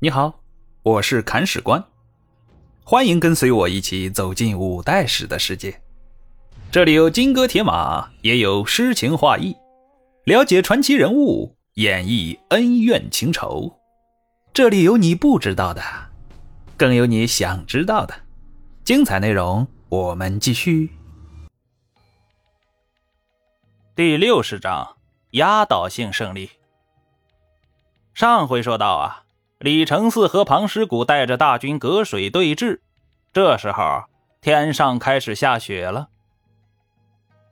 你好，我是砍史官，欢迎跟随我一起走进五代史的世界。这里有金戈铁马，也有诗情画意，了解传奇人物，演绎恩怨情仇。这里有你不知道的，更有你想知道的。精彩内容，我们继续。第六十章：压倒性胜利。上回说到啊。李承嗣和庞师古带着大军隔水对峙，这时候天上开始下雪了。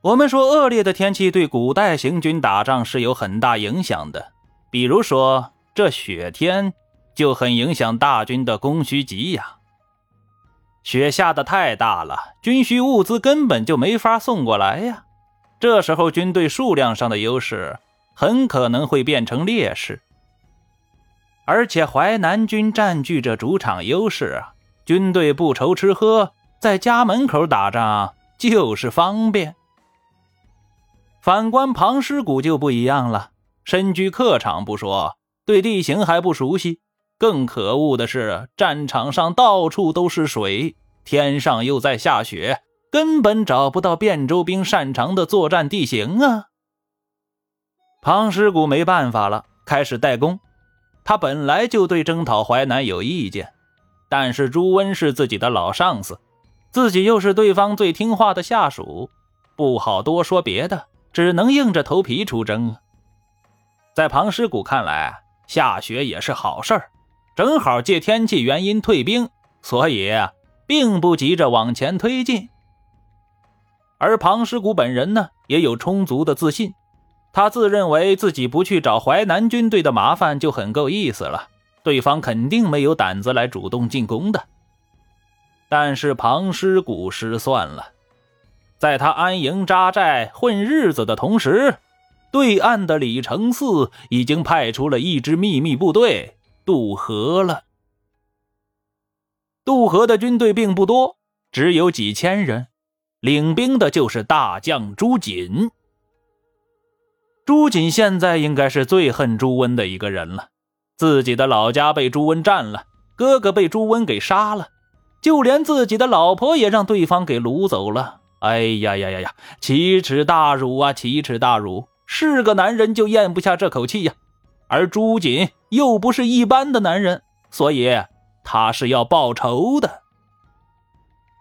我们说，恶劣的天气对古代行军打仗是有很大影响的。比如说，这雪天就很影响大军的供需给养。雪下的太大了，军需物资根本就没法送过来呀。这时候，军队数量上的优势很可能会变成劣势。而且淮南军占据着主场优势啊，军队不愁吃喝，在家门口打仗就是方便。反观庞师古就不一样了，身居客场不说，对地形还不熟悉，更可恶的是战场上到处都是水，天上又在下雪，根本找不到汴州兵擅长的作战地形啊。庞师古没办法了，开始代工。他本来就对征讨淮南有意见，但是朱温是自己的老上司，自己又是对方最听话的下属，不好多说别的，只能硬着头皮出征。在庞师古看来，下雪也是好事儿，正好借天气原因退兵，所以并不急着往前推进。而庞师古本人呢，也有充足的自信。他自认为自己不去找淮南军队的麻烦就很够意思了，对方肯定没有胆子来主动进攻的。但是庞师古失算了，在他安营扎寨混日子的同时，对岸的李承嗣已经派出了一支秘密部队渡河了。渡河的军队并不多，只有几千人，领兵的就是大将朱瑾。朱瑾现在应该是最恨朱温的一个人了，自己的老家被朱温占了，哥哥被朱温给杀了，就连自己的老婆也让对方给掳走了。哎呀呀呀呀！奇耻大辱啊！奇耻大辱！是个男人就咽不下这口气呀。而朱瑾又不是一般的男人，所以他是要报仇的。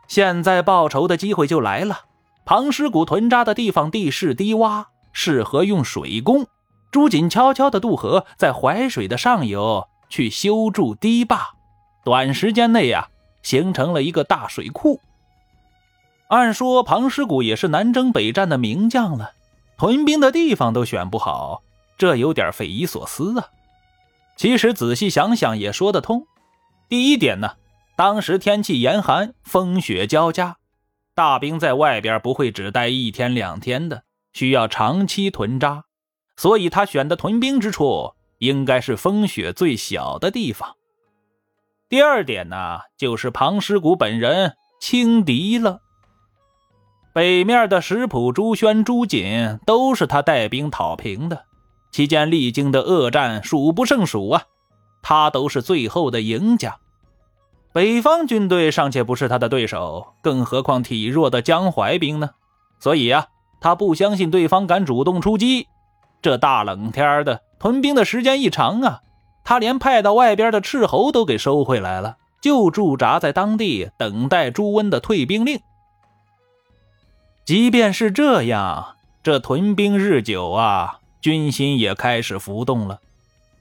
现在报仇的机会就来了。庞师古屯扎的地方地势低洼。适合用水攻。朱瑾悄悄地渡河，在淮水的上游去修筑堤坝，短时间内呀，形成了一个大水库。按说庞师古也是南征北战的名将了，屯兵的地方都选不好，这有点匪夷所思啊。其实仔细想想也说得通。第一点呢，当时天气严寒，风雪交加，大兵在外边不会只待一天两天的。需要长期屯扎，所以他选的屯兵之处应该是风雪最小的地方。第二点呢，就是庞师古本人轻敌了。北面的石浦、朱宣、朱瑾都是他带兵讨平的，期间历经的恶战数不胜数啊，他都是最后的赢家。北方军队尚且不是他的对手，更何况体弱的江淮兵呢？所以啊。他不相信对方敢主动出击，这大冷天的屯兵的时间一长啊，他连派到外边的斥候都给收回来了，就驻扎在当地等待朱温的退兵令。即便是这样，这屯兵日久啊，军心也开始浮动了，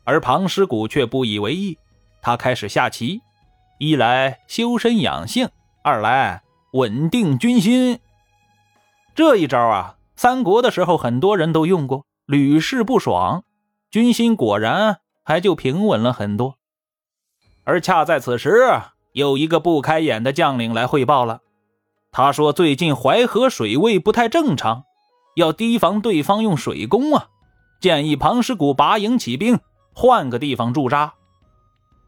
而庞师古却不以为意，他开始下棋，一来修身养性，二来稳定军心。这一招啊，三国的时候很多人都用过，屡试不爽，军心果然还就平稳了很多。而恰在此时，有一个不开眼的将领来汇报了，他说最近淮河水位不太正常，要提防对方用水攻啊，建议庞师古拔营起兵，换个地方驻扎。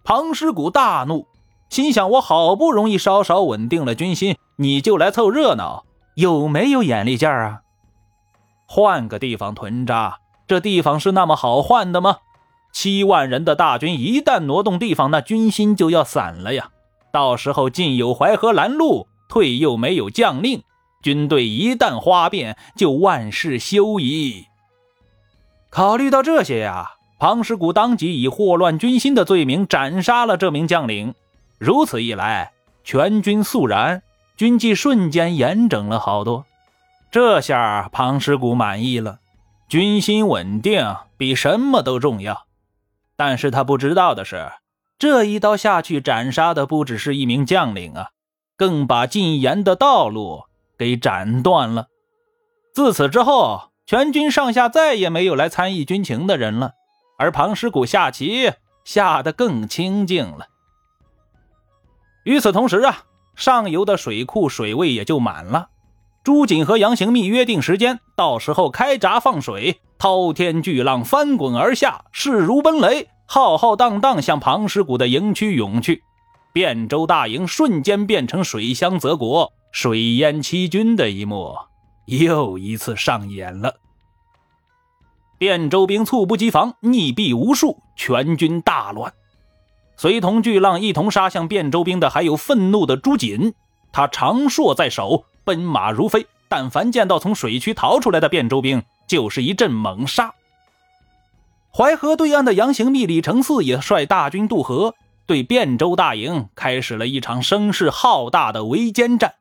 庞师古大怒，心想：我好不容易稍稍稳定了军心，你就来凑热闹。有没有眼力见儿啊？换个地方屯扎，这地方是那么好换的吗？七万人的大军一旦挪动地方，那军心就要散了呀。到时候进有淮河拦路，退又没有将令，军队一旦哗变，就万事休矣。考虑到这些呀，庞师古当即以祸乱军心的罪名斩杀了这名将领。如此一来，全军肃然，军纪瞬间严整了好多。这下庞师古满意了，军心稳定比什么都重要。但是他不知道的是，这一刀下去，斩杀的不只是一名将领啊，更把进言的道路给斩断了。自此之后，全军上下再也没有来参议军情的人了，而庞师古下棋下得更清静了。与此同时啊，上游的水库水位也就满了。朱瑾和杨行密约定时间，到时候开闸放水，滔天巨浪翻滚而下，势如奔雷，浩浩荡荡向庞师古的营区涌去。汴州大营瞬间变成水乡泽国、水淹七军的一幕，又一次上演了。汴州兵猝不及防，溺毙无数，全军大乱。随同巨浪一同杀向汴州兵的，还有愤怒的朱瑾，他长槊在手。奔马如飞，但凡见到从水区逃出来的汴州兵，就是一阵猛杀。淮河对岸的杨行密、李承嗣也率大军渡河，对汴州大营开始了一场声势浩大的围歼战。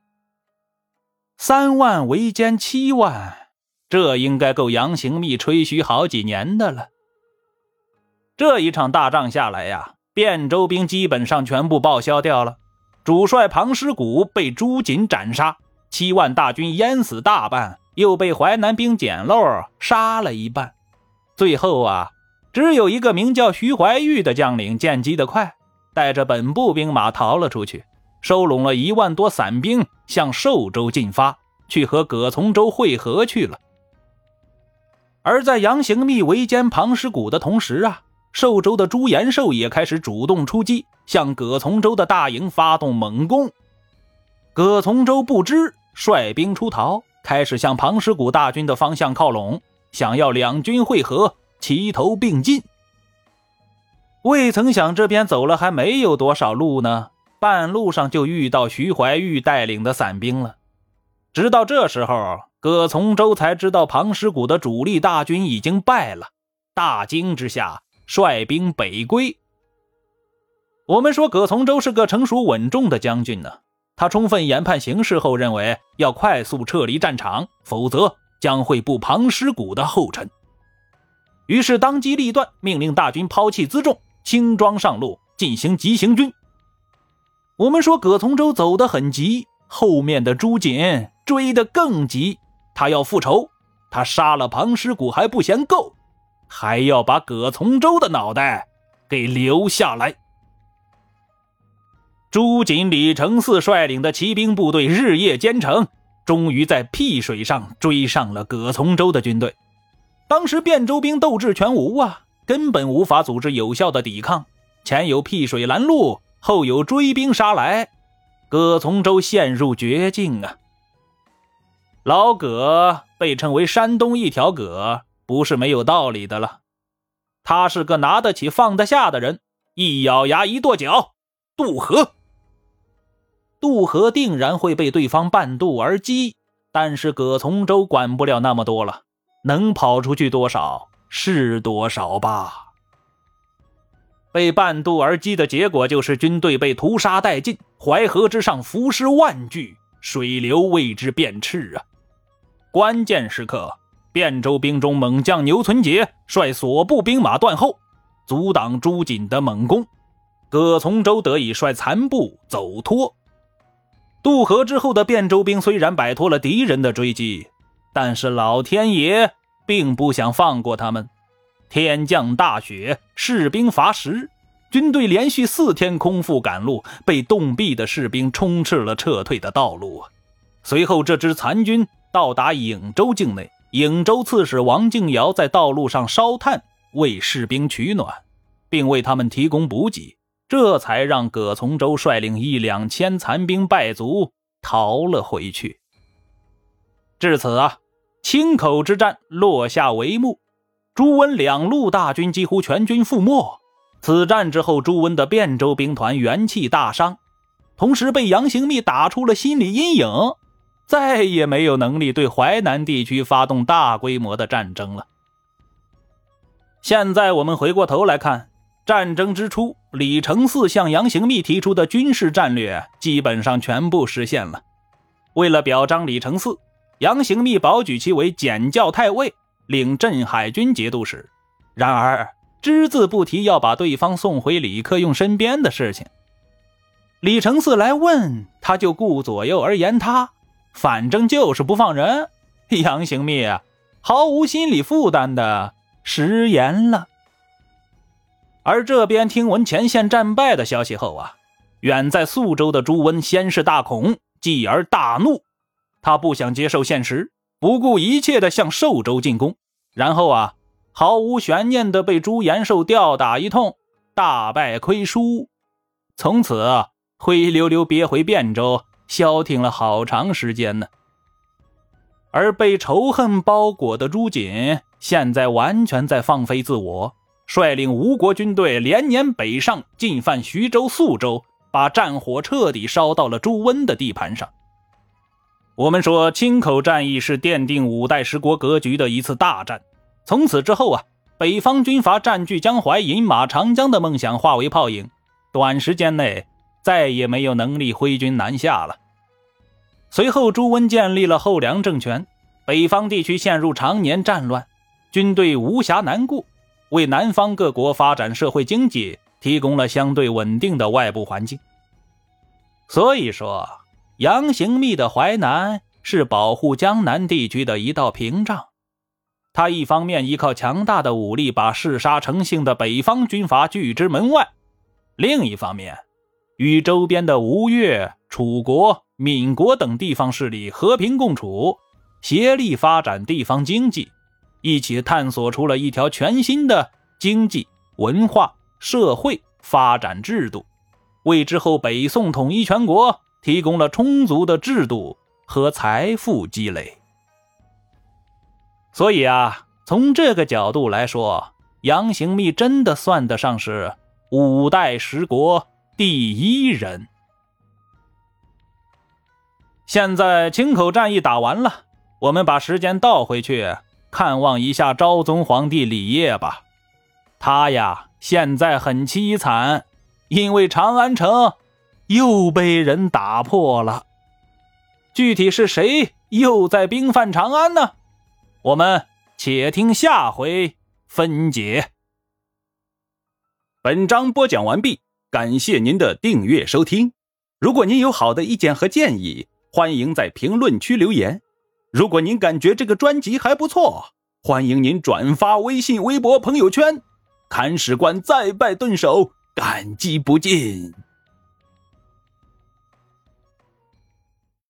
三万围歼七万，这应该够杨行密吹嘘好几年的了。这一场大仗下来呀，汴州兵基本上全部报销掉了，主帅庞师古被朱瑾斩杀。七万大军淹死大半，又被淮南兵捡漏杀了一半。最后啊，只有一个名叫徐怀玉的将领见机的快，带着本部兵马逃了出去，收拢了一万多散兵，向寿州进发，去和葛从周会合去了。而在杨行密围歼庞师古的同时啊，寿州的朱延寿也开始主动出击，向葛从周的大营发动猛攻。葛从周不知。率兵出逃，开始向庞师古大军的方向靠拢，想要两军会合，齐头并进。未曾想，这边走了还没有多少路呢，半路上就遇到徐怀钰带领的散兵了。直到这时候，葛从周才知道庞师古的主力大军已经败了，大惊之下，率兵北归。我们说，葛从周是个成熟稳重的将军呢。他充分研判形势后，认为要快速撤离战场，否则将会步庞师古的后尘。于是当机立断，命令大军抛弃辎重，轻装上路，进行急行军。我们说葛从周走得很急，后面的朱瑾追得更急。他要复仇，他杀了庞师古还不嫌够，还要把葛从周的脑袋给留下来。朱瑾、李承嗣率领的骑兵部队日夜兼程，终于在辟水上追上了葛从周的军队。当时汴州兵斗志全无啊，根本无法组织有效的抵抗。前有辟水拦路，后有追兵杀来，葛从周陷入绝境啊！老葛被称为山东一条葛，不是没有道理的了。他是个拿得起放得下的人，一咬牙一跺脚，渡河。渡河定然会被对方半渡而击，但是葛从周管不了那么多了，能跑出去多少是多少吧。被半渡而击的结果就是军队被屠杀殆尽，淮河之上浮尸万具，水流为之变赤啊！关键时刻，汴州兵中猛将牛存杰率所部兵马断后，阻挡朱瑾的猛攻，葛从周得以率残部走脱。渡河之后的汴州兵虽然摆脱了敌人的追击，但是老天爷并不想放过他们。天降大雪，士兵乏食，军队连续四天空腹赶路，被冻毙的士兵充斥了撤退的道路。随后，这支残军到达颍州境内，颍州刺史王敬尧在道路上烧炭为士兵取暖，并为他们提供补给。这才让葛从周率领一两千残兵败卒逃了回去。至此啊，青口之战落下帷幕。朱温两路大军几乎全军覆没。此战之后，朱温的汴州兵团元气大伤，同时被杨行密打出了心理阴影，再也没有能力对淮南地区发动大规模的战争了。现在我们回过头来看，战争之初，李承嗣向杨行密提出的军事战略基本上全部实现了。为了表彰李承嗣，杨行密保举其为检校太尉，领镇海军节度使。然而，只字不提要把对方送回李克用身边的事情。李承嗣来问，他就顾左右而言他，反正就是不放人。杨行密毫无心理负担的食言了。而这边听闻前线战败的消息后啊，远在宿州的朱温先是大恐，继而大怒，他不想接受现实，不顾一切的向寿州进攻，然后啊。毫无悬念的被朱延寿吊打一通，大败亏输，从此灰溜溜憋回汴州，消停了好长时间呢。而被仇恨包裹的朱瑾，现在完全在放飞自我，率领吴国军队连年北上，进犯徐州、宿州，把战火彻底烧到了朱温的地盘上。我们说，青口战役是奠定五代十国格局的一次大战。从此之后啊，北方军阀占据江淮、饮马长江的梦想化为泡影，短时间内再也没有能力挥军南下了。随后，朱温建立了后梁政权，北方地区陷入常年战乱，军队无暇南顾，为南方各国发展社会经济提供了相对稳定的外部环境。所以说，杨行密的淮南是保护江南地区的一道屏障。他一方面依靠强大的武力把嗜杀成性的北方军阀拒之门外，另一方面，与周边的吴越、楚国、闽国等地方势力和平共处，协力发展地方经济，一起探索出了一条全新的经济、文化、社会发展制度，为之后北宋统一全国提供了充足的制度和财富积累。所以啊，从这个角度来说，杨行密真的算得上是五代十国第一人。现在青口战役打完了，我们把时间倒回去，看望一下昭宗皇帝李烨吧。他呀，现在很凄惨，因为长安城又被人打破了。具体是谁又在兵犯长安呢？我们且听下回分解。本章播讲完毕，感谢您的订阅收听。如果您有好的意见和建议，欢迎在评论区留言。如果您感觉这个专辑还不错，欢迎您转发微信、微博、朋友圈。看史官再拜顿首，感激不尽。